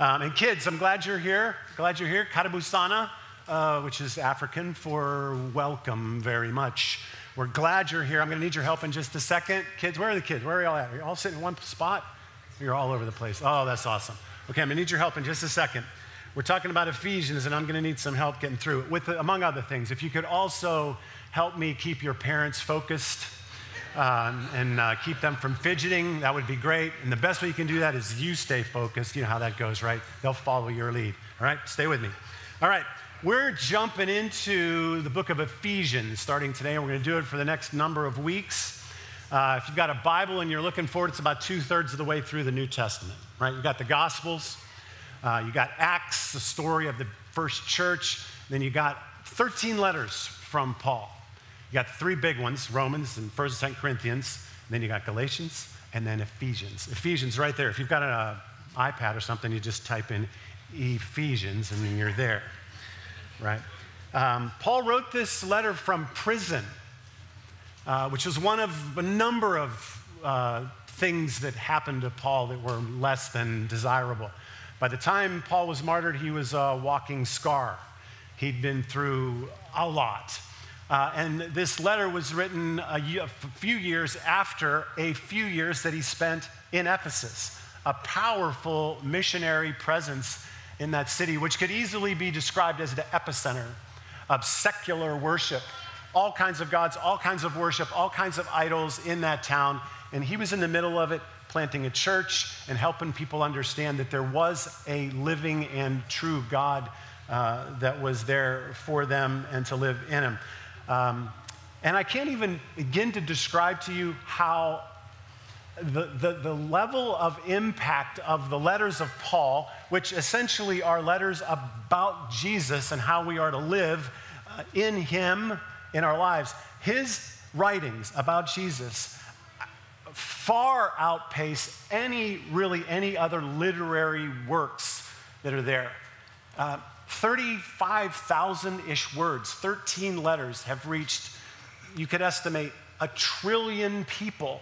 Um, and kids, I'm glad you're here. Glad you're here. Karibu sana, uh, which is African for welcome very much. We're glad you're here. I'm going to need your help in just a second. Kids, where are the kids? Where are y'all at? Are you all sitting in one spot? You're all over the place. Oh, that's awesome. Okay, I'm going to need your help in just a second. We're talking about Ephesians, and I'm going to need some help getting through it. With, among other things, if you could also help me keep your parents focused um, and uh, keep them from fidgeting, that would be great. And the best way you can do that is you stay focused. You know how that goes, right? They'll follow your lead. All right, stay with me. All right, we're jumping into the book of Ephesians starting today, we're going to do it for the next number of weeks. Uh, if you've got a Bible and you're looking for it, it's about two thirds of the way through the New Testament, right? You've got the Gospels, uh, you got Acts, the story of the first church, then you got 13 letters from Paul. You got three big ones Romans and 1st and 2nd Corinthians. then you got Galatians and then Ephesians. Ephesians right there. If you've got an iPad or something, you just type in Ephesians and then you're there, right? Um, Paul wrote this letter from prison, uh, which was one of a number of uh, things that happened to Paul that were less than desirable. By the time Paul was martyred, he was a walking scar. He'd been through a lot. Uh, and this letter was written a, a few years after a few years that he spent in Ephesus, a powerful missionary presence in that city, which could easily be described as the epicenter of secular worship. All kinds of gods, all kinds of worship, all kinds of idols in that town. And he was in the middle of it, planting a church and helping people understand that there was a living and true God uh, that was there for them and to live in him. Um, and I can't even begin to describe to you how the, the, the, level of impact of the letters of Paul, which essentially are letters about Jesus and how we are to live uh, in him in our lives, his writings about Jesus far outpace any, really, any other literary works that are there. Uh, 35,000 ish words, 13 letters have reached, you could estimate, a trillion people.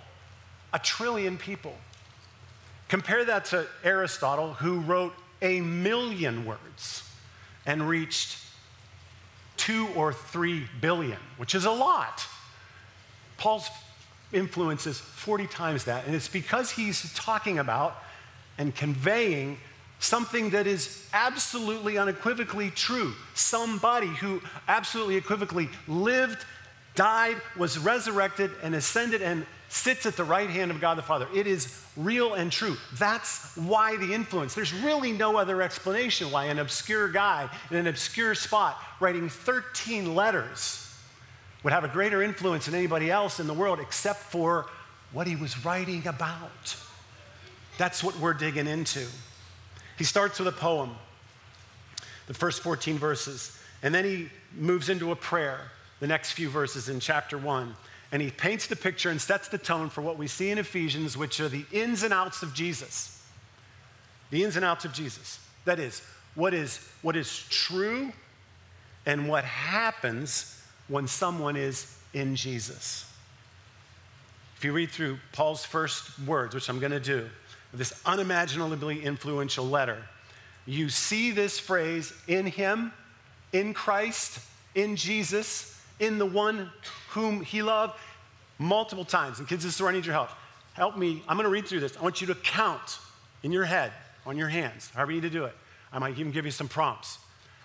A trillion people. Compare that to Aristotle, who wrote a million words and reached two or three billion, which is a lot. Paul's influence is 40 times that, and it's because he's talking about and conveying something that is absolutely unequivocally true. Somebody who absolutely equivocally lived, died, was resurrected, and ascended and sits at the right hand of God the Father. It is real and true. That's why the influence. There's really no other explanation why an obscure guy in an obscure spot writing 13 letters would have a greater influence than anybody else in the world except for what he was writing about. That's what we're digging into. He starts with a poem, the first 14 verses, and then he moves into a prayer, the next few verses in chapter 1. And he paints the picture and sets the tone for what we see in Ephesians, which are the ins and outs of Jesus. The ins and outs of Jesus. That is, what is, what is true and what happens when someone is in Jesus. If you read through Paul's first words, which I'm going to do, this unimaginably influential letter, you see this phrase in Him, in Christ, in Jesus, in the one whom He loved multiple times. And kids, this is where I need your help. Help me. I'm going to read through this. I want you to count in your head, on your hands, however you need to do it. I might even give you some prompts.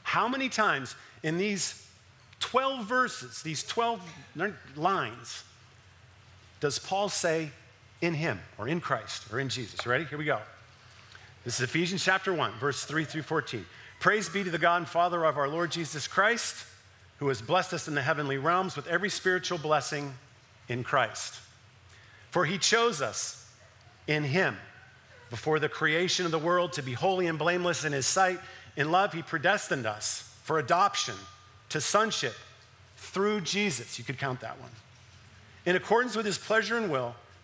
How many times in these 12 verses, these 12 lines, does Paul say in him or in Christ or in Jesus. Ready? Here we go. This is Ephesians chapter 1, verse 3 through 14. Praise be to the God and Father of our Lord Jesus Christ, who has blessed us in the heavenly realms with every spiritual blessing in Christ. For he chose us in him before the creation of the world to be holy and blameless in his sight. In love, he predestined us for adoption to sonship through Jesus. You could count that one. In accordance with his pleasure and will,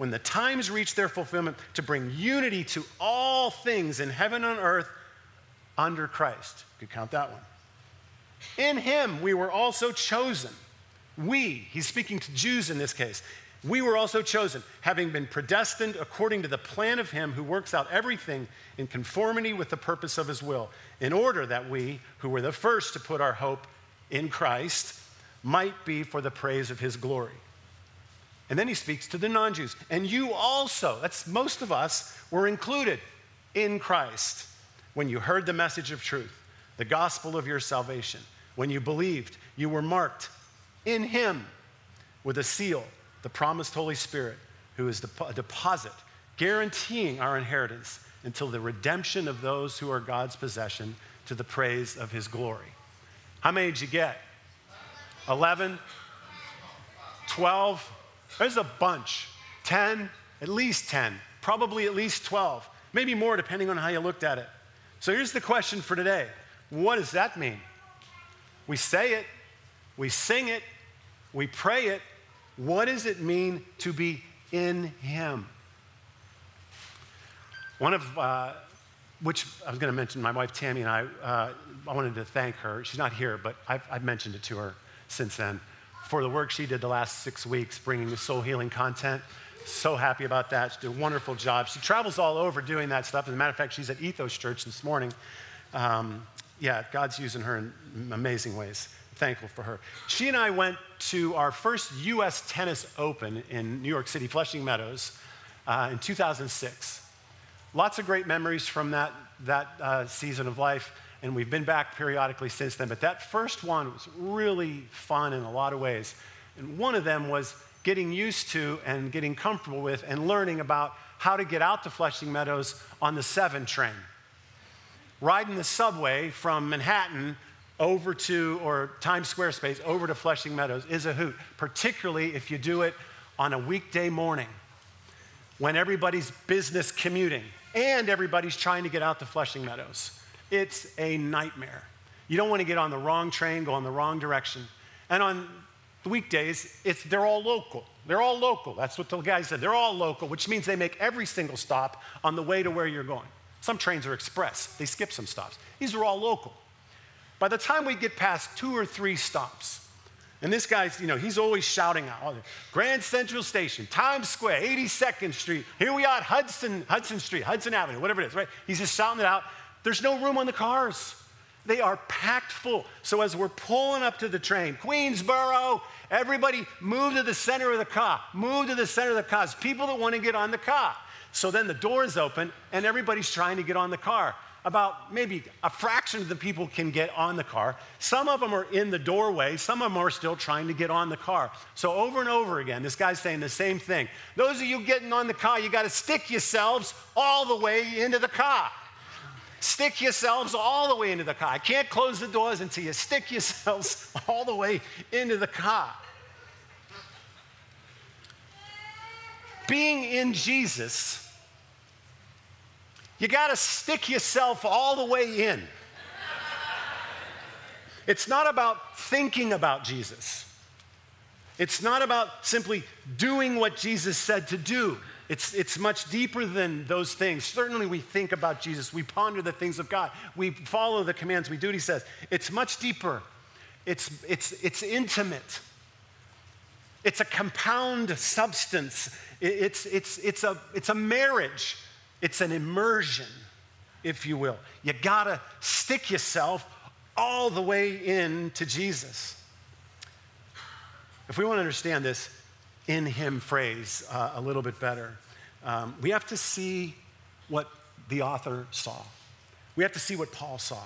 when the times reach their fulfillment, to bring unity to all things in heaven and earth under Christ. You could count that one. In him we were also chosen. We, he's speaking to Jews in this case, we were also chosen, having been predestined according to the plan of him who works out everything in conformity with the purpose of his will, in order that we, who were the first to put our hope in Christ, might be for the praise of his glory. And then he speaks to the non Jews. And you also, that's most of us, were included in Christ when you heard the message of truth, the gospel of your salvation. When you believed, you were marked in him with a seal, the promised Holy Spirit, who is a deposit guaranteeing our inheritance until the redemption of those who are God's possession to the praise of his glory. How many did you get? 11? 12? There's a bunch 10, at least 10, probably at least 12, maybe more depending on how you looked at it. So here's the question for today What does that mean? We say it, we sing it, we pray it. What does it mean to be in Him? One of, uh, which I was going to mention, my wife Tammy and I, uh, I wanted to thank her. She's not here, but I've, I've mentioned it to her since then for the work she did the last six weeks bringing the soul healing content. So happy about that. She did a wonderful job. She travels all over doing that stuff. As a matter of fact, she's at Ethos Church this morning. Um, yeah, God's using her in amazing ways. Thankful for her. She and I went to our first U.S. Tennis Open in New York City, Flushing Meadows, uh, in 2006. Lots of great memories from that, that uh, season of life and we've been back periodically since then. But that first one was really fun in a lot of ways. And one of them was getting used to and getting comfortable with and learning about how to get out to Flushing Meadows on the 7 train. Riding the subway from Manhattan over to, or Times Square space, over to Flushing Meadows is a hoot, particularly if you do it on a weekday morning when everybody's business commuting and everybody's trying to get out to Flushing Meadows. It's a nightmare. You don't want to get on the wrong train, go in the wrong direction. And on the weekdays, it's, they're all local. They're all local. That's what the guy said. They're all local, which means they make every single stop on the way to where you're going. Some trains are express, they skip some stops. These are all local. By the time we get past two or three stops, and this guy's, you know, he's always shouting out, oh, Grand Central Station, Times Square, 82nd Street, here we are, at Hudson, Hudson Street, Hudson Avenue, whatever it is, right? He's just shouting it out. There's no room on the cars. They are packed full. So as we're pulling up to the train, Queensboro, everybody move to the center of the car. Move to the center of the cars. People that want to get on the car. So then the doors open and everybody's trying to get on the car. About maybe a fraction of the people can get on the car. Some of them are in the doorway, some of them are still trying to get on the car. So over and over again, this guy's saying the same thing. Those of you getting on the car, you got to stick yourselves all the way into the car. Stick yourselves all the way into the car. I can't close the doors until you stick yourselves all the way into the car. Being in Jesus, you got to stick yourself all the way in. It's not about thinking about Jesus. It's not about simply doing what Jesus said to do. It's, it's much deeper than those things. Certainly, we think about Jesus, we ponder the things of God, we follow the commands, we do what He says. It's much deeper, it's, it's, it's intimate, it's a compound substance, it's, it's, it's, a, it's a marriage, it's an immersion, if you will. You gotta stick yourself all the way into Jesus. If we want to understand this, in him phrase uh, a little bit better. Um, we have to see what the author saw. We have to see what Paul saw.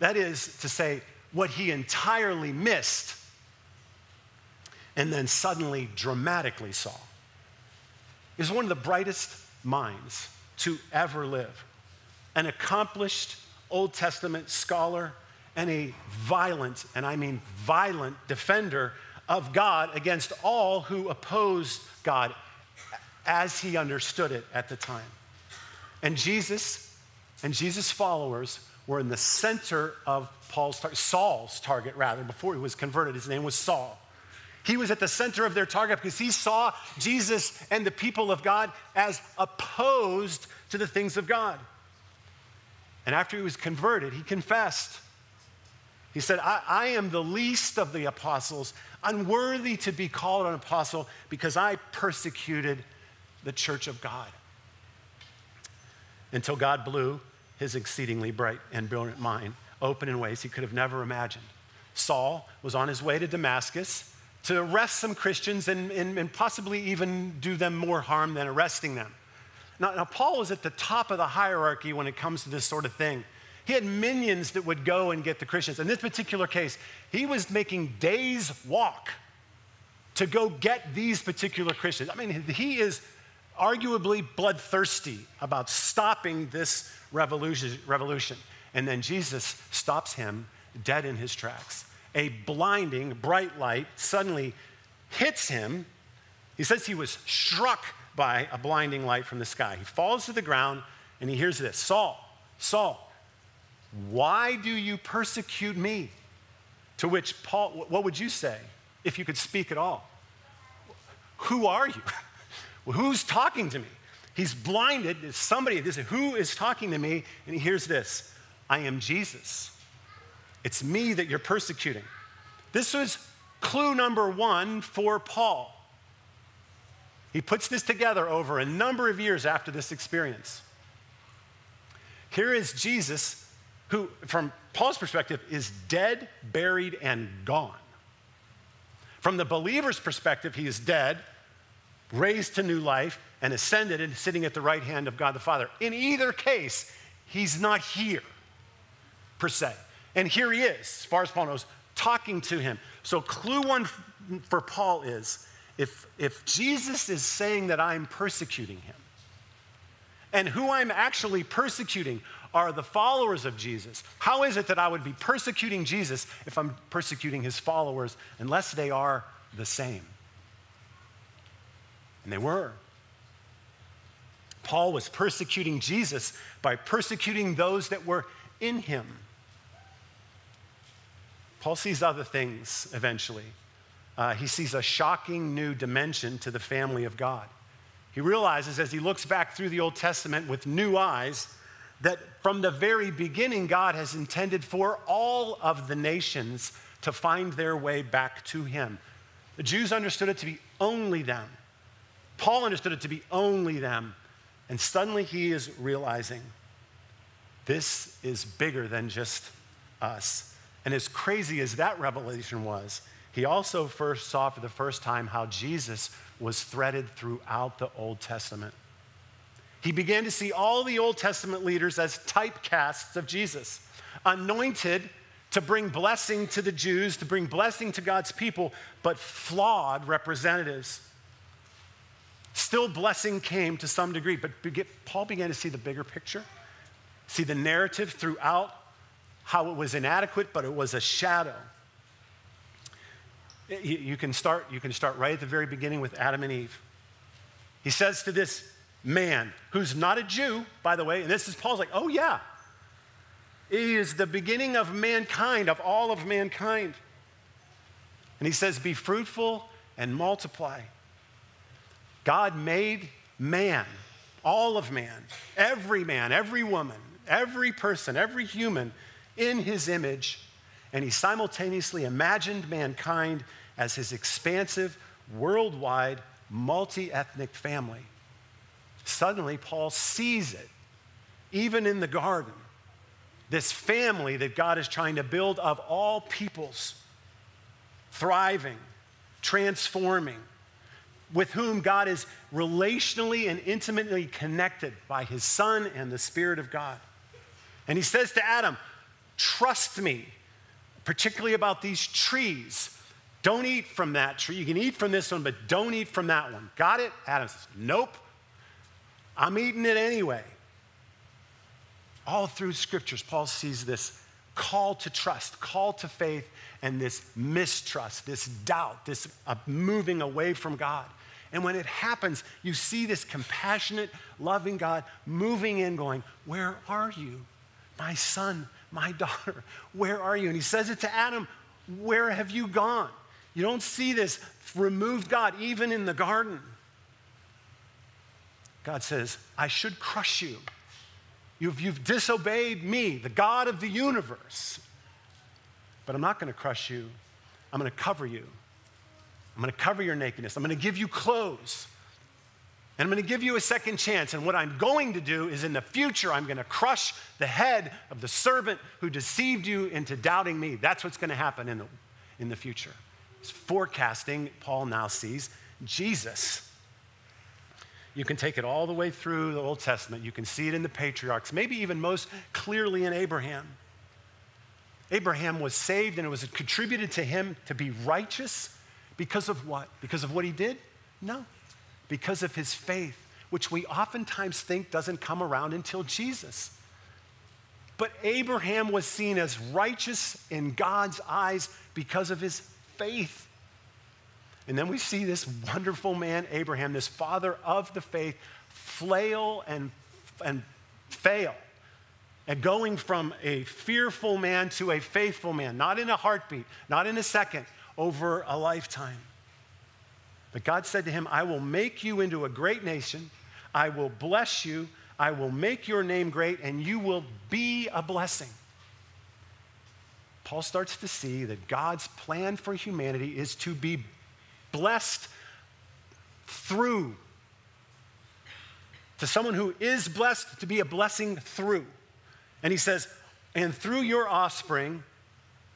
That is to say, what he entirely missed and then suddenly dramatically saw. Is one of the brightest minds to ever live, an accomplished Old Testament scholar and a violent, and I mean violent, defender of God against all who opposed God as he understood it at the time. And Jesus and Jesus' followers were in the center of Paul's Saul's target rather before he was converted his name was Saul he was at the center of their target because he saw Jesus and the people of God as opposed to the things of God. And after he was converted, he confessed. He said, I, I, am the least of the apostles, unworthy to be called an apostle because I persecuted the church of God. Until God blew his exceedingly bright and brilliant mind open in ways he could have never imagined. Saul was on his way to Damascus to arrest some Christians and, and, and possibly even do them more harm than arresting them. Now, now, Paul was at the top of the hierarchy when it comes to this sort of thing. He had minions that would go and get the Christians. In this particular case, he was making days' walk to go get these particular Christians. I mean, he is arguably bloodthirsty about stopping this revolution. revolution. And then Jesus stops him dead in his tracks a blinding, bright light suddenly hits him. He says he was struck by a blinding light from the sky. He falls to the ground and he hears this Saul, Saul, why do you persecute me? To which Paul, what would you say if you could speak at all? Who are you? Who's talking to me? He's blinded. Somebody, this, who is talking to me? And he hears this I am Jesus it's me that you're persecuting. This was clue number one for Paul. He puts this together over a number of years after this experience. Here is Jesus, who, from Paul's perspective, is dead, buried, and gone. From the believer's perspective, he is dead, raised to new life, and ascended and sitting at the right hand of God the Father. In either case, he's not here, per se. And here he is, as far as Paul knows, talking to him. So, clue one for Paul is if, if Jesus is saying that I'm persecuting him, and who I'm actually persecuting are the followers of Jesus, how is it that I would be persecuting Jesus if I'm persecuting his followers unless they are the same? And they were. Paul was persecuting Jesus by persecuting those that were in him. Paul sees other things eventually. Uh, he sees a shocking new dimension to the family of God. He realizes as he looks back through the Old Testament with new eyes that from the very beginning, God has intended for all of the nations to find their way back to Him. The Jews understood it to be only them. Paul understood it to be only them. And suddenly he is realizing this is bigger than just us. And as crazy as that revelation was, he also first saw for the first time how Jesus was threaded throughout the Old Testament. He began to see all the Old Testament leaders as typecasts of Jesus, anointed to bring blessing to the Jews, to bring blessing to God's people, but flawed representatives. Still, blessing came to some degree, but Paul began to see the bigger picture, see the narrative throughout how it was inadequate, but it was a shadow. You can start, you can start right at the very beginning with Adam and Eve. He says to this man, who's not a Jew, by the way, and this is Paul's like, oh yeah, he is the beginning of mankind, of all of mankind. And he says, be fruitful and multiply. God made man, all of man, every man, every woman, every person, every human in his image, and he simultaneously imagined mankind as his expansive, worldwide, multi ethnic family. Suddenly, Paul sees it, even in the garden. This family that God is trying to build of all peoples, thriving, transforming, with whom God is relationally and intimately connected by his Son and the Spirit of God. And he says to Adam, Trust me, particularly about these trees. Don't eat from that tree. You can eat from this one, but don't eat from that one. Got it? Adam says, Nope. I'm eating it anyway. All through scriptures, Paul sees this call to trust, call to faith, and this mistrust, this doubt, this uh, moving away from God. And when it happens, you see this compassionate, loving God moving in, going, Where are you? My son, My daughter, where are you? And he says it to Adam, Where have you gone? You don't see this removed God even in the garden. God says, I should crush you. You've, you've disobeyed me, the God of the universe. But I'm not going to crush you. I'm going to cover you. I'm going to cover your nakedness. I'm going to give you clothes. And I'm going to give you a second chance. And what I'm going to do is in the future, I'm going to crush the head of the servant who deceived you into doubting me. That's what's going to happen in the, in the future. It's forecasting, Paul now sees, Jesus. You can take it all the way through the Old Testament. You can see it in the patriarchs, maybe even most clearly in Abraham. Abraham was saved and it was contributed to him to be righteous because of what? Because of what he did? No. Because of his faith, which we oftentimes think doesn't come around until Jesus. But Abraham was seen as righteous in God's eyes because of his faith. And then we see this wonderful man, Abraham, this father of the faith, flail and, and fail. And going from a fearful man to a faithful man, not in a heartbeat, not in a second, over a lifetime. But God said to him, I will make you into a great nation. I will bless you. I will make your name great, and you will be a blessing. Paul starts to see that God's plan for humanity is to be blessed through. To someone who is blessed, to be a blessing through. And he says, and through your offspring,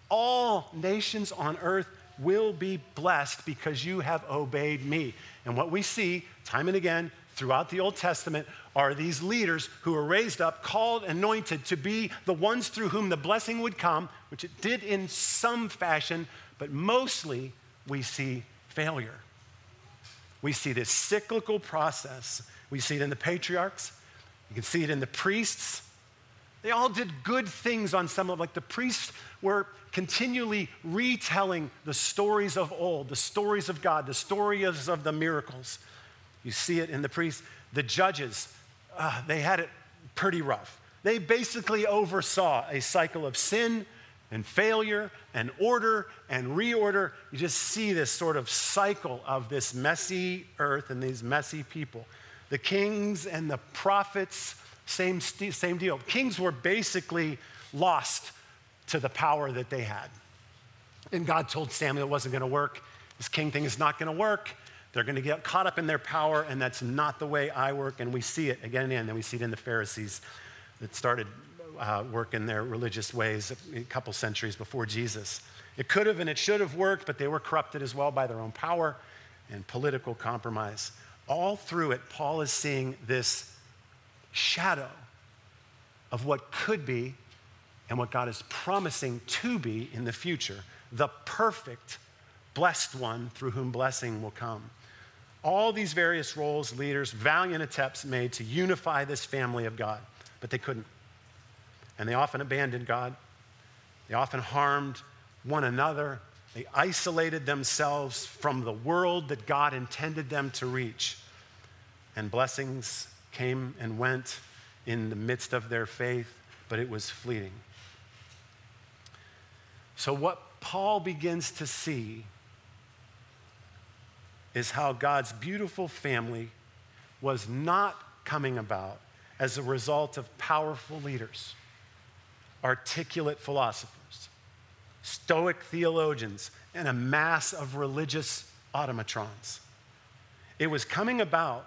all nations on earth will be blessed because you have obeyed me. And what we see time and again throughout the Old Testament are these leaders who are raised up, called, anointed to be the ones through whom the blessing would come, which it did in some fashion, but mostly we see failure. We see this cyclical process. We see it in the patriarchs, you can see it in the priests. They all did good things on some level. Like the priests were continually retelling the stories of old, the stories of God, the stories of the miracles. You see it in the priests. The judges, uh, they had it pretty rough. They basically oversaw a cycle of sin and failure and order and reorder. You just see this sort of cycle of this messy earth and these messy people. The kings and the prophets, same, same deal. Kings were basically lost to the power that they had. And God told Samuel it wasn't going to work. This king thing is not going to work. They're going to get caught up in their power, and that's not the way I work. And we see it again and again. And we see it in the Pharisees that started uh, work in their religious ways a couple centuries before Jesus. It could have and it should have worked, but they were corrupted as well by their own power and political compromise. All through it, Paul is seeing this shadow of what could be and what God is promising to be in the future the perfect, blessed one through whom blessing will come. All these various roles, leaders, valiant attempts made to unify this family of God, but they couldn't. And they often abandoned God. They often harmed one another. They isolated themselves from the world that God intended them to reach. And blessings came and went in the midst of their faith, but it was fleeting. So, what Paul begins to see is how God's beautiful family was not coming about as a result of powerful leaders articulate philosophers, Stoic theologians, and a mass of religious automatrons. It was coming about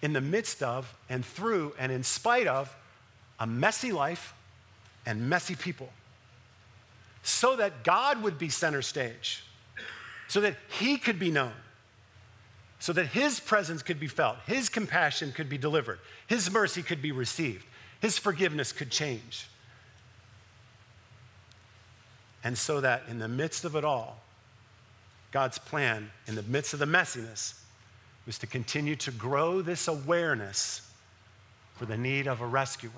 in the midst of and through and in spite of a messy life and messy people, so that God would be center stage, so that He could be known, so that His presence could be felt, His compassion could be delivered, His mercy could be received, His forgiveness could change. And so that in the midst of it all, God's plan, in the midst of the messiness, was to continue to grow this awareness for the need of a rescuer,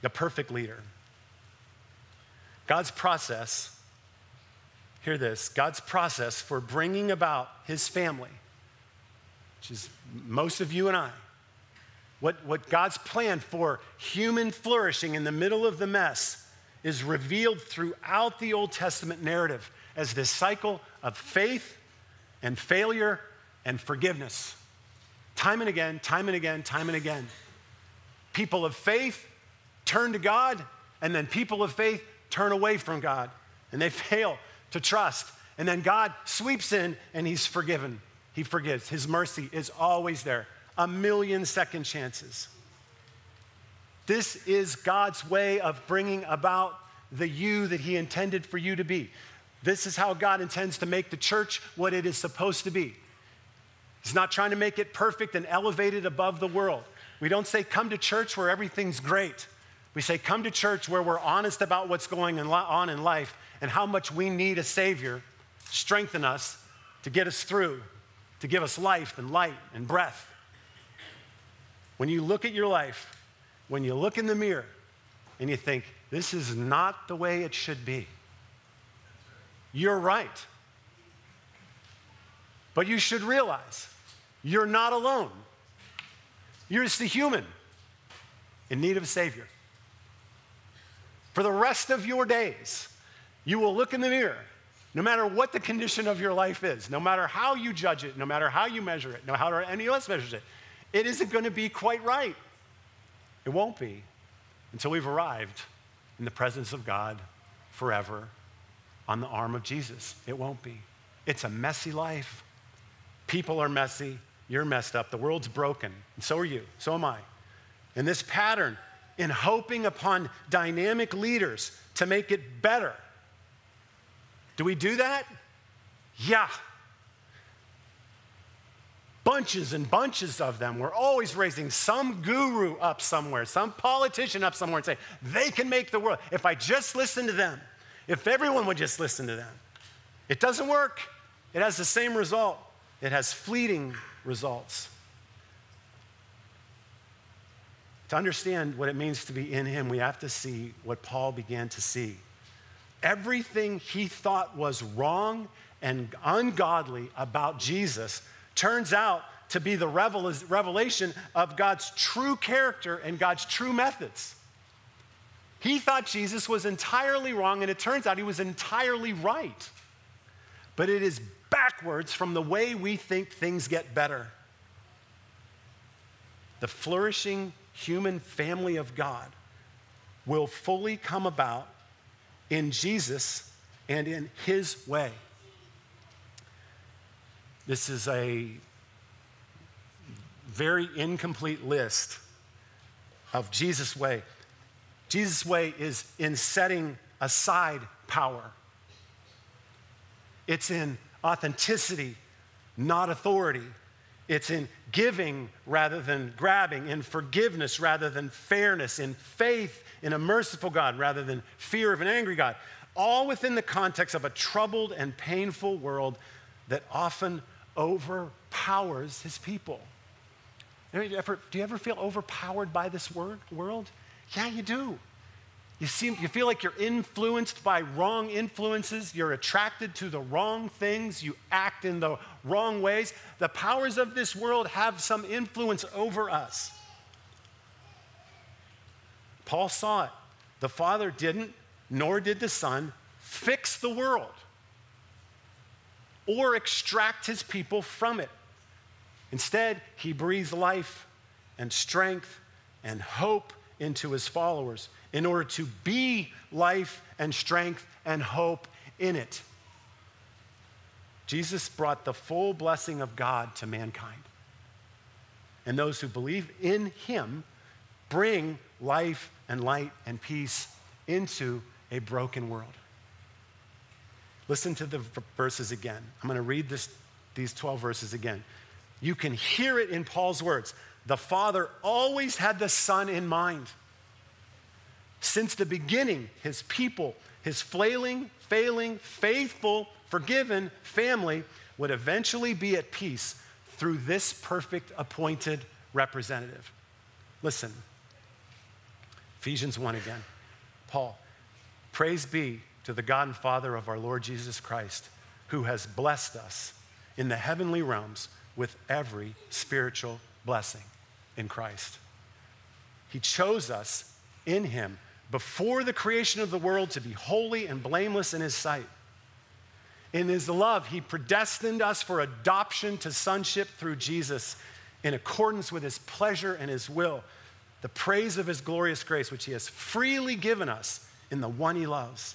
the perfect leader. God's process, hear this God's process for bringing about his family, which is most of you and I, what, what God's plan for human flourishing in the middle of the mess is revealed throughout the Old Testament narrative as this cycle of faith and failure and forgiveness. Time and again, time and again, time and again. People of faith turn to God, and then people of faith turn away from God, and they fail to trust. And then God sweeps in and He's forgiven. He forgives. His mercy is always there. A million second chances. This is God's way of bringing about the you that He intended for you to be. This is how God intends to make the church what it is supposed to be. He's not trying to make it perfect and elevated above the world. We don't say, come to church where everything's great. We say, come to church where we're honest about what's going on in life and how much we need a Savior. Strengthen us to get us through, to give us life and light and breath. When you look at your life, when you look in the mirror and you think, this is not the way it should be, you're right. But you should realize you're not alone. You're just a human in need of a Savior. For the rest of your days, you will look in the mirror, no matter what the condition of your life is, no matter how you judge it, no matter how you measure it, no matter how anyone else measures it, it isn't going to be quite right. It won't be until we've arrived in the presence of God forever on the arm of Jesus. It won't be. It's a messy life. People are messy. You're messed up. The world's broken. And so are you. So am I. And this pattern, in hoping upon dynamic leaders to make it better, do we do that? Yeah. Bunches and bunches of them. We're always raising some guru up somewhere, some politician up somewhere, and say, they can make the world. If I just listen to them, if everyone would just listen to them. It doesn't work. It has the same result, it has fleeting results. To understand what it means to be in Him, we have to see what Paul began to see. Everything he thought was wrong and ungodly about Jesus turns out to be the revelation of God's true character and God's true methods. He thought Jesus was entirely wrong, and it turns out he was entirely right. But it is backwards from the way we think things get better. The flourishing human family of God will fully come about in Jesus and in his way. This is a very incomplete list of Jesus' way. Jesus' way is in setting aside power, it's in authenticity, not authority. It's in giving rather than grabbing, in forgiveness rather than fairness, in faith in a merciful God rather than fear of an angry God. All within the context of a troubled and painful world that often overpowers his people. Do you ever, do you ever feel overpowered by this word, world? Yeah, you do. You, seem, you feel like you're influenced by wrong influences. You're attracted to the wrong things. You act in the wrong ways. The powers of this world have some influence over us. Paul saw it. The Father didn't, nor did the Son, fix the world or extract his people from it. Instead, he breathed life and strength and hope into his followers in order to be life and strength and hope in it. Jesus brought the full blessing of God to mankind. And those who believe in him bring life and light and peace into a broken world. Listen to the verses again. I'm going to read this, these 12 verses again. You can hear it in Paul's words. The Father always had the Son in mind. Since the beginning, his people, his flailing, failing, faithful, forgiven family would eventually be at peace through this perfect appointed representative. Listen, Ephesians 1 again. Paul, praise be to the God and Father of our Lord Jesus Christ, who has blessed us in the heavenly realms with every spiritual blessing in Christ. He chose us in Him before the creation of the world to be holy and blameless in His sight. In His love, He predestined us for adoption to sonship through Jesus in accordance with His pleasure and His will, the praise of His glorious grace, which He has freely given us in the one He loves.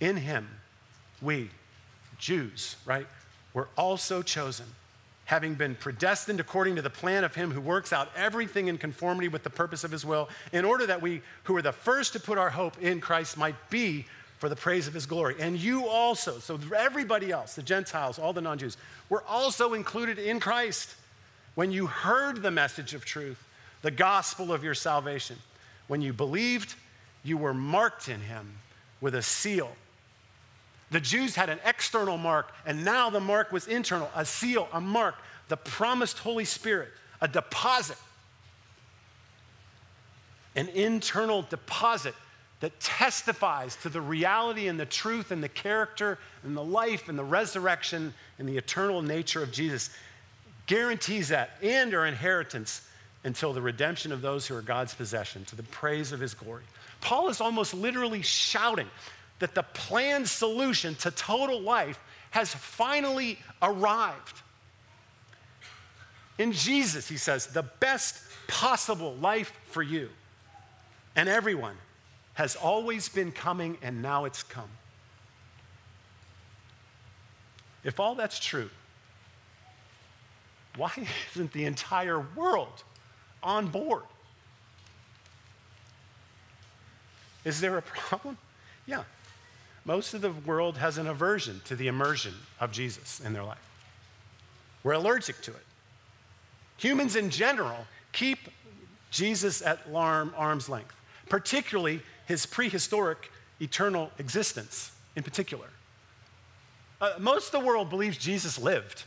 In Him, we, Jews, right, were also chosen having been predestined according to the plan of him who works out everything in conformity with the purpose of his will, in order that we who are the first to put our hope in Christ might be for the praise of his glory. And you also, so everybody else, the Gentiles, all the non Jews, were also included in Christ when you heard the message of truth, the gospel of your salvation. When you believed, you were marked in him with a seal the Jews had an external mark, and now the mark was internal a seal, a mark, the promised Holy Spirit, a deposit, an internal deposit that testifies to the reality and the truth and the character and the life and the resurrection and the eternal nature of Jesus. Guarantees that and our inheritance until the redemption of those who are God's possession to the praise of his glory. Paul is almost literally shouting that the planned solution to total life has finally arrived. In Jesus, he says, the best possible life for you and everyone has always been coming and now it's come. If all that's true, why isn't the entire world on board? Is there a problem? Yeah, most of the world has an aversion to the immersion of Jesus in their life. We're allergic to it. Humans in general keep Jesus at arm's length, particularly his prehistoric eternal existence in particular. Uh, most of the world believes Jesus lived,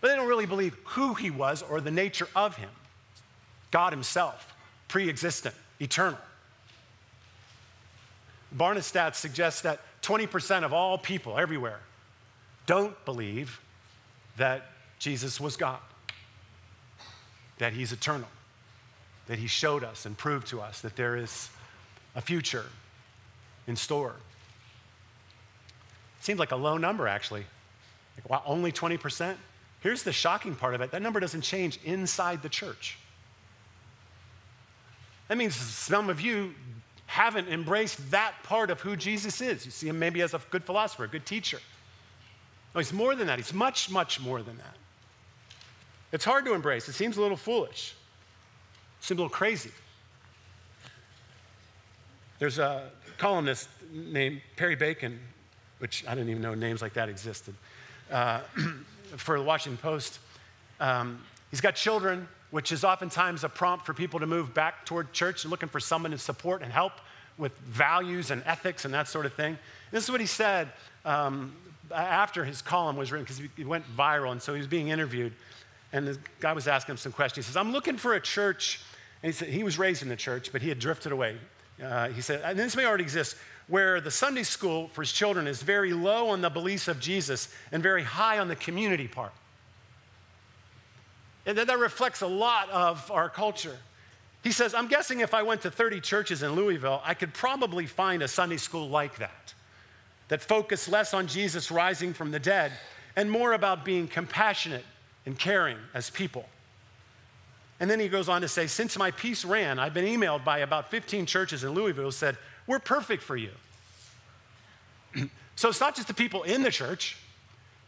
but they don't really believe who he was or the nature of him. God himself, pre existent, eternal. Barna suggests that 20% of all people everywhere don't believe that Jesus was God, that he's eternal, that he showed us and proved to us that there is a future in store. Seems like a low number, actually. Like, wow, only 20%? Here's the shocking part of it that number doesn't change inside the church. That means some of you haven't embraced that part of who Jesus is. You see him maybe as a good philosopher, a good teacher. No, he's more than that. He's much, much more than that. It's hard to embrace. It seems a little foolish. It seems a little crazy. There's a columnist named Perry Bacon, which I didn't even know names like that existed, uh, for the Washington Post. Um, he's got children which is oftentimes a prompt for people to move back toward church and looking for someone to support and help with values and ethics and that sort of thing. This is what he said um, after his column was written, because he went viral, and so he was being interviewed. And the guy was asking him some questions. He says, I'm looking for a church. And he said, he was raised in the church, but he had drifted away. Uh, he said, and this may already exist, where the Sunday school for his children is very low on the beliefs of Jesus and very high on the community part. And that, that reflects a lot of our culture. He says, I'm guessing if I went to 30 churches in Louisville, I could probably find a Sunday school like that, that focused less on Jesus rising from the dead and more about being compassionate and caring as people. And then he goes on to say, Since my piece ran, I've been emailed by about 15 churches in Louisville who said, We're perfect for you. so it's not just the people in the church,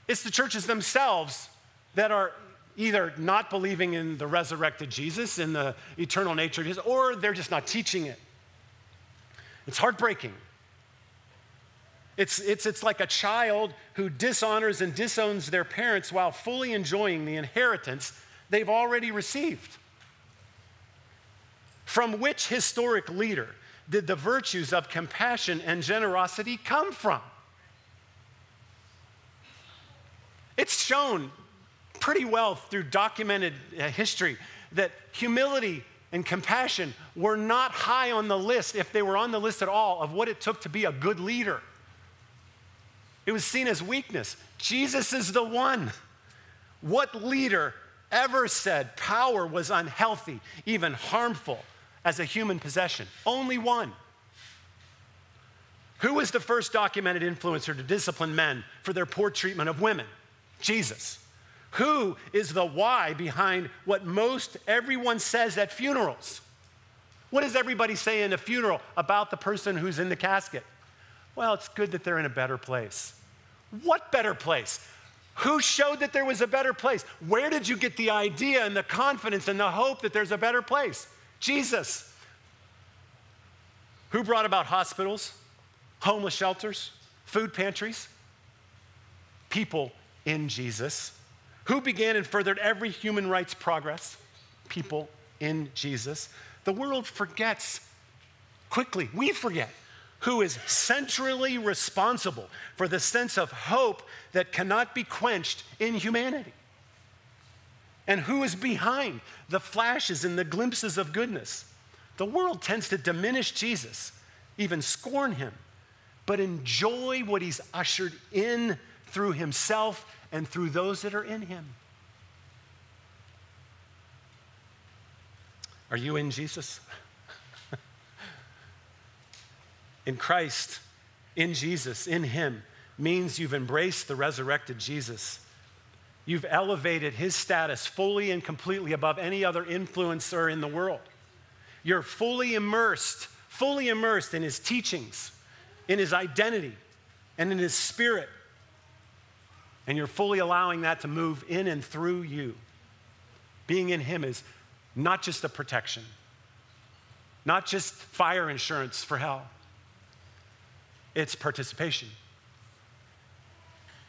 it's the churches themselves that are either not believing in the resurrected Jesus, in the eternal nature of Jesus, or they're just not teaching it. It's heartbreaking. It's, it's, it's like a child who dishonors and disowns their parents while fully enjoying the inheritance they've already received. From which historic leader did the virtues of compassion and generosity come from? It's shown pretty well through documented uh, history that humility and compassion were not high on the list, if they were on the list at all, of what it took to be a good leader. It was seen as weakness. Jesus is the one. What leader ever said power was unhealthy, even harmful as a human possession? Only one. Who was the first documented influencer to discipline men for their poor treatment of women? Jesus. Who is the why behind what most everyone says at funerals? What does everybody say in a funeral about the person who's in the casket? Well, it's good that they're in a better place. What better place? Who showed that there was a better place? Where did you get the idea and the confidence and the hope that there's a better place? Jesus. Who brought about hospitals, homeless shelters, food pantries? People in Jesus. Who began and furthered every human rights progress? People in Jesus. The world forgets quickly. We forget who is centrally responsible for the sense of hope that cannot be quenched in humanity. And who is behind the flashes and the glimpses of goodness. The world tends to diminish Jesus, even scorn him, but enjoy what he's ushered in through himself and through those that are in him. Are you in Jesus? in Christ, in Jesus, in him, means you've embraced the resurrected Jesus. You've elevated his status fully and completely above any other influencer in the world. You're fully immersed, fully immersed in his teachings, in his identity, and in his spirit. And you're fully allowing that to move in and through you. Being in Him is not just a protection, not just fire insurance for hell, it's participation.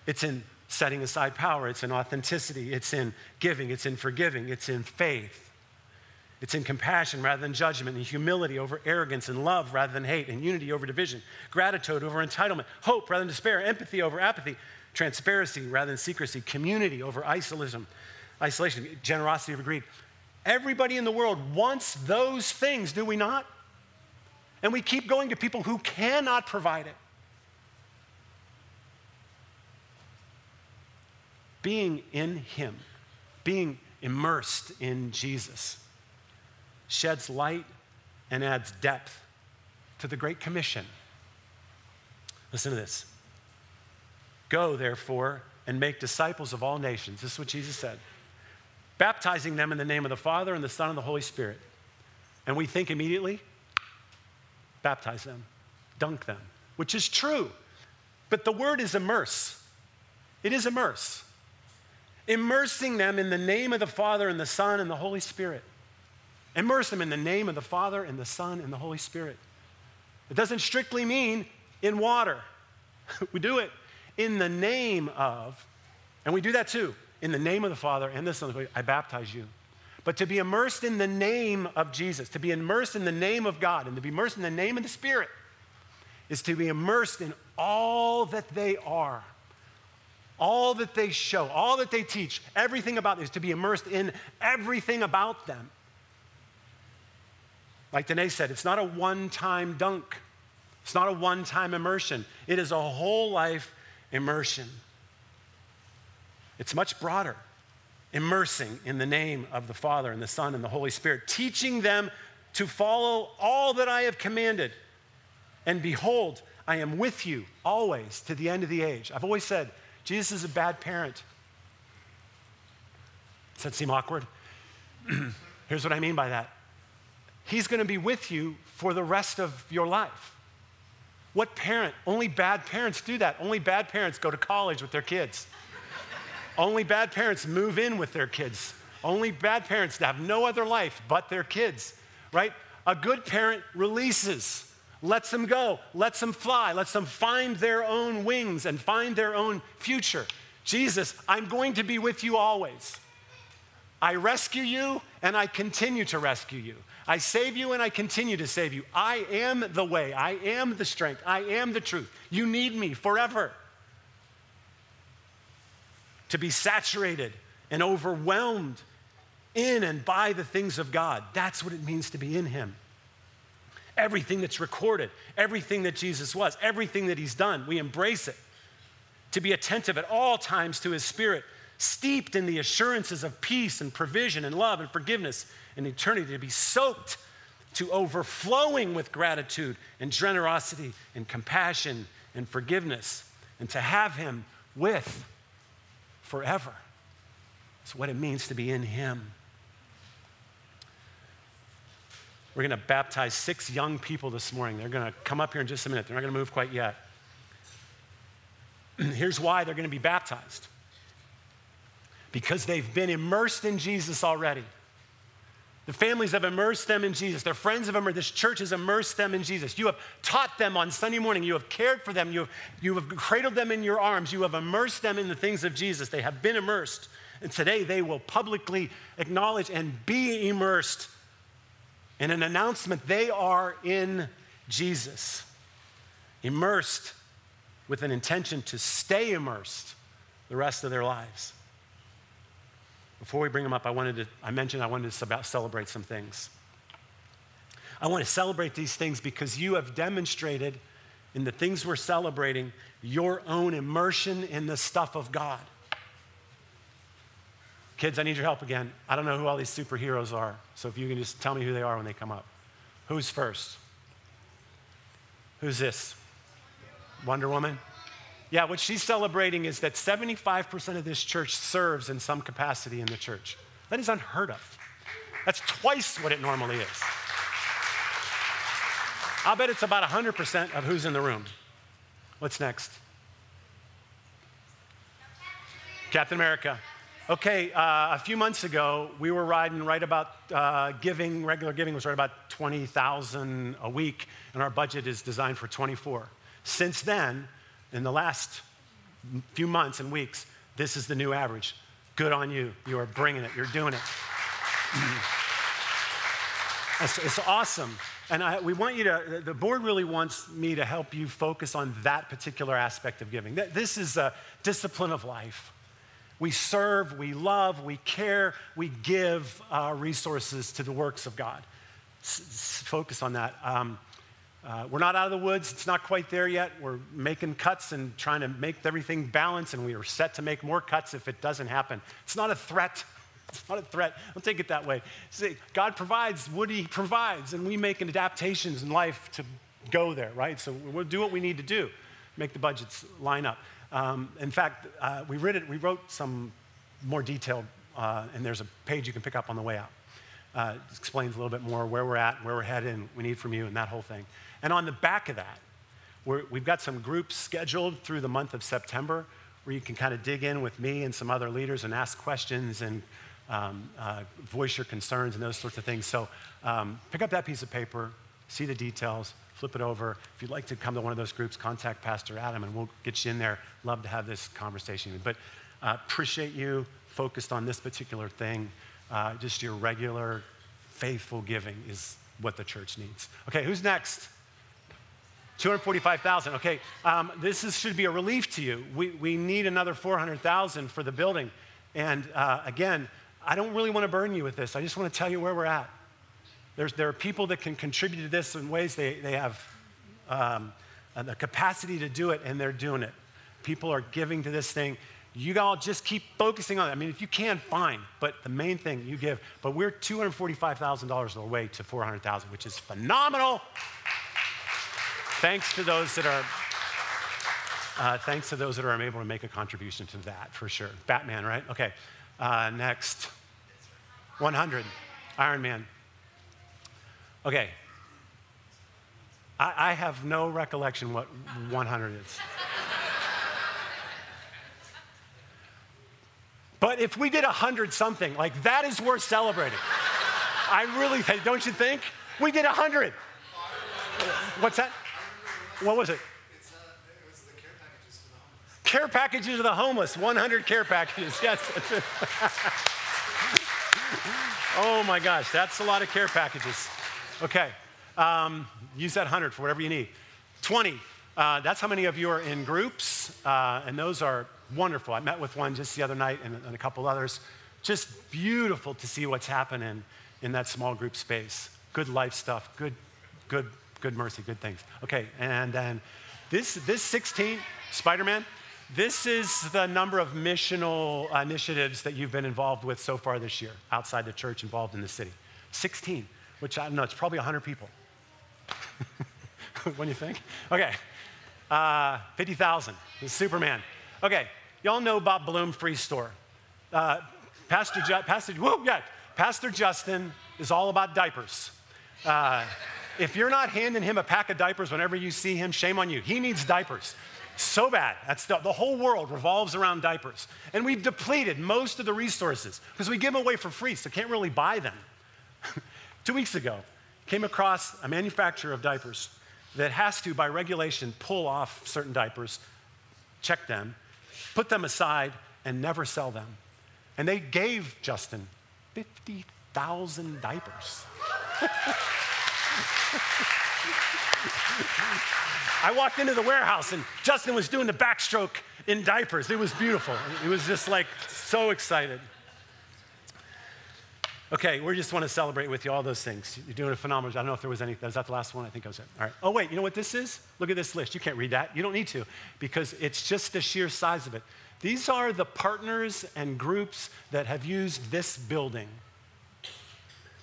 It's in setting aside power, it's in authenticity, it's in giving, it's in forgiving, it's in faith. It's in compassion rather than judgment, and humility over arrogance, and love rather than hate, and unity over division, gratitude over entitlement, hope rather than despair, empathy over apathy, transparency rather than secrecy, community over isolation, isolation, generosity over greed. Everybody in the world wants those things, do we not? And we keep going to people who cannot provide it. Being in Him, being immersed in Jesus, sheds light and adds depth to the Great Commission. Listen to this. Go, therefore, and make disciples of all nations. This is what Jesus said. Baptizing them in the name of the Father and the Son and the Holy Spirit. And we think immediately, baptize them, dunk them, which is true. But the word is immerse. It is immerse. Immersing them in the name of the Father and the Son and the Holy Spirit. Immerse them in the name of the Father and the Son and the Holy Spirit. It doesn't strictly mean in water. we do it in the name of, and we do that too, in the name of the Father and the Son, I baptize you. But to be immersed in the name of Jesus, to be immersed in the name of God, and to be immersed in the name of the Spirit is to be immersed in all that they are, all that they show, all that they teach, everything about them is to be immersed in everything about them. Like Danae said, it's not a one time dunk, it's not a one time immersion, it is a whole life immersion. It's much broader. Immersing in the name of the Father and the Son and the Holy Spirit, teaching them to follow all that I have commanded. And behold, I am with you always to the end of the age. I've always said, Jesus is a bad parent. Does that seem awkward? Here's what I mean by that He's going to be with you for the rest of your life. What parent? Only bad parents do that. Only bad parents go to college with their kids. Only bad parents move in with their kids. Only bad parents have no other life but their kids, right? A good parent releases, lets them go, lets them fly, lets them find their own wings and find their own future. Jesus, I'm going to be with you always. I rescue you and I continue to rescue you. I save you and I continue to save you. I am the way. I am the strength. I am the truth. You need me forever. To be saturated and overwhelmed in and by the things of God. That's what it means to be in Him. Everything that's recorded, everything that Jesus was, everything that He's done, we embrace it. To be attentive at all times to His Spirit, steeped in the assurances of peace and provision and love and forgiveness and eternity, to be soaked to overflowing with gratitude and generosity and compassion and forgiveness, and to have Him with forever. It's what it means to be in Him. We're going to baptize six young people this morning. They're going to come up here in just a minute. They're not going to move quite yet. Here's why they're going to be baptized because they've been immersed in Jesus already. The families have immersed them in Jesus. Their friends have immersed, this church has immersed them in Jesus. You have taught them on Sunday morning. You have cared for them. You have, you have cradled them in your arms. You have immersed them in the things of Jesus. They have been immersed. And today they will publicly acknowledge and be immersed in an announcement they are in Jesus, immersed with an intention to stay immersed the rest of their lives. Before we bring them up, I wanted to, I mentioned I wanted to celebrate some things. I want to celebrate these things because you have demonstrated in the things we're celebrating your own immersion in the stuff of God. Kids, I need your help again. I don't know who all these superheroes are, so if you can just tell me who they are when they come up. Who's first? Who's this? Wonder Woman? Yeah, what she's celebrating is that 75% of this church serves in some capacity in the church. That is unheard of. That's twice what it normally is. I'll bet it's about 100% of who's in the room. What's next? Captain America. Okay, uh, a few months ago, we were riding right about uh, giving, regular giving was right about 20,000 a week, and our budget is designed for 24. Since then, in the last few months and weeks, this is the new average. Good on you. You are bringing it, you're doing it. it's, it's, awesome. And I, we want you to, the board really wants me to help you focus on that particular aspect of giving. This is a discipline of life. We serve, we love, we care, we give uh, resources to the works of God. S- focus on that. Um, uh, we're not out of the woods. It's not quite there yet. We're making cuts and trying to make everything balance, and we are set to make more cuts if it doesn't happen. It's not a threat. It's not a threat. Don't take it that way. See, God provides what He provides, and we make adaptations in life to go there, right? So we'll do what we need to do, make the budgets line up. Um, in fact, uh, we, it, we wrote some more detailed, uh, and there's a page you can pick up on the way out. Uh, explains a little bit more where we're at, where we're headed, and we need from you, and that whole thing. And on the back of that, we have got some groups scheduled through the month of September where you can kind of dig in with me and some other leaders and ask questions and um, uh, voice your concerns and those sorts of things. So um, pick up that piece of paper, see the details, flip it over. If you'd like to come to one of those groups, contact Pastor Adam and we'll get you in there. Love to have this conversation. But uh, appreciate you focused on this particular thing. Uh, just your regular, faithful giving is what the church needs. Okay, who's next? 245,000. Okay, um, this is, should be a relief to you. We, we need another 400,000 for the building. And uh, again, I don't really want to burn you with this. I just want to tell you where we're at. There's, there are people that can contribute to this in ways they, they have um, the capacity to do it, and they're doing it. People are giving to this thing. You all just keep focusing on it. I mean, if you can, fine. But the main thing you give. But we're $245,000 away to 400,000, which is phenomenal. Thanks to those that are. Uh, thanks to those that are able to make a contribution to that, for sure. Batman, right? Okay. Uh, next. 100. Iron Man. Okay. I, I have no recollection what 100 is. but if we did 100 something, like that is worth celebrating. I really think, don't you think? We did 100. What's that? What was it? It's uh it was the care packages to the homeless. 100 care packages. Yes. oh my gosh, that's a lot of care packages. Okay, um, use that 100 for whatever you need. 20, uh, that's how many of you are in groups, uh, and those are wonderful. I met with one just the other night and, and a couple others. Just beautiful to see what's happening in that small group space. Good life stuff, good, good, good mercy, good things. Okay, and then this, this 16, Spider Man, this is the number of missional initiatives that you've been involved with so far this year, outside the church, involved in the city. 16, which I don't know, it's probably 100 people. what do you think? Okay, uh, 50,000, Superman. Okay, y'all know Bob Bloom Free Store. Uh, Pastor, Ju- Pastor, whoa, yeah, Pastor Justin is all about diapers. Uh, if you're not handing him a pack of diapers whenever you see him, shame on you. He needs diapers so bad. That's the, the, whole world revolves around diapers. And we've depleted most of the resources because we give them away for free, so can't really buy them. Two weeks ago, came across a manufacturer of diapers that has to, by regulation, pull off certain diapers, check them, put them aside, and never sell them. And they gave Justin 50,000 diapers. I walked into the warehouse and Justin was doing the backstroke in diapers. It was beautiful. It was just like so excited. Okay, we just want to celebrate with you all those things. You're doing a phenomenal job. I don't know if there was any. Was that the last one? I think I was it. All right. Oh, wait, you know what this is? Look at this list. You can't read that. You don't need to because it's just the sheer size of it. These are the partners and groups that have used this building.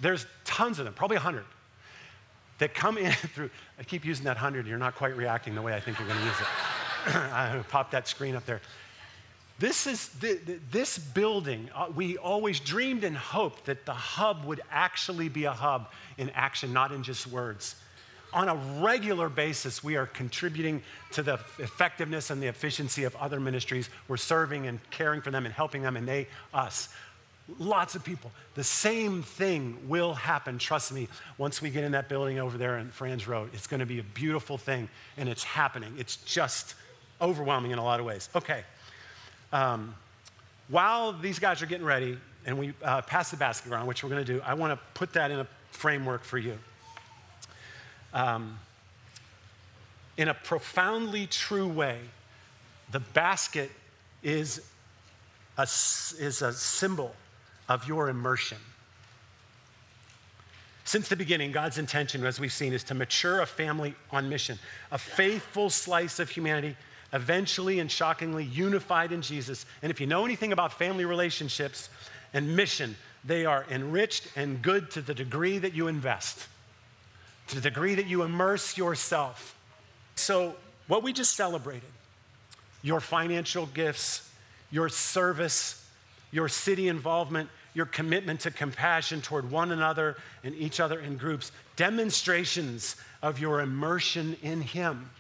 There's tons of them, probably 100 that come in through, I keep using that 100, you're not quite reacting the way I think you're going to use it. I pop that screen up there. This is the, this building. Uh, we always dreamed and hoped that the hub would actually be a hub in action, not in just words. On a regular basis, we are contributing to the effectiveness and the efficiency of other ministries. We're serving and caring for them and helping them, and they us. Lots of people. The same thing will happen, trust me, once we get in that building over there in Franz Road. It's going to be a beautiful thing, and it's happening. It's just overwhelming in a lot of ways. Okay. Um, while these guys are getting ready, and we uh, pass the basket around, which we're going to do, I want to put that in a framework for you. Um, in a profoundly true way, the basket is a, is a symbol of your immersion. Since the beginning, God's intention, as we've seen, is to mature a family on mission, a faithful slice of humanity, eventually and shockingly unified in Jesus. And if you know anything about family relationships and mission, they are enriched and good to the degree that you invest, to the degree that you immerse yourself. So, what we just celebrated, your financial gifts, your service, your city involvement, your commitment to compassion toward one another and each other in groups, demonstrations of your immersion in Him.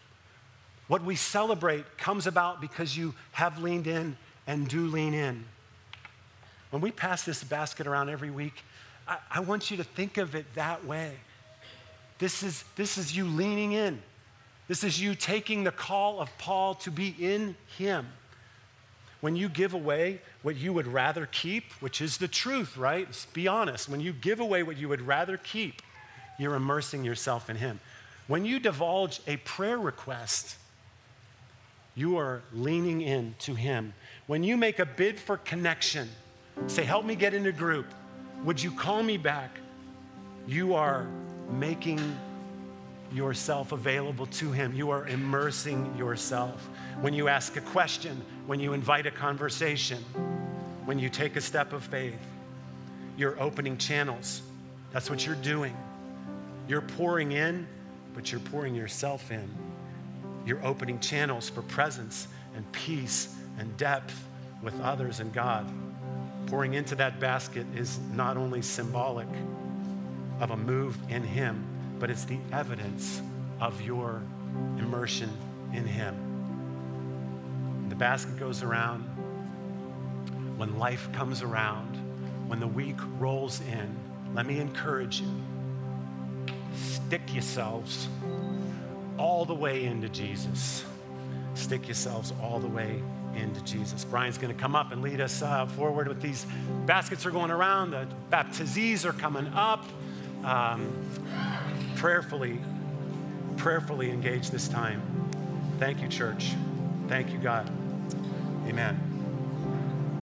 What we celebrate comes about because you have leaned in and do lean in. When we pass this basket around every week, I, I want you to think of it that way. This is, this is you leaning in. This is you taking the call of Paul to be in Him. When you give away what you would rather keep, which is the truth, right? Let's be honest. When you give away what you would rather keep, you're immersing yourself in Him. When you divulge a prayer request, you are leaning in to Him. When you make a bid for connection, say, Help me get in a group, would you call me back? You are making yourself available to Him. You are immersing yourself. When you ask a question, when you invite a conversation, when you take a step of faith, you're opening channels. That's what you're doing. You're pouring in, but you're pouring yourself in. You're opening channels for presence and peace and depth with others and God. Pouring into that basket is not only symbolic of a move in Him, but it's the evidence of your immersion in Him. The basket goes around. When life comes around, when the week rolls in, let me encourage you stick yourselves all the way into Jesus. Stick yourselves all the way into Jesus. Brian's going to come up and lead us uh, forward with these baskets are going around. The baptizees are coming up. Um, prayerfully, prayerfully engage this time. Thank you, church. Thank you, God. Amen.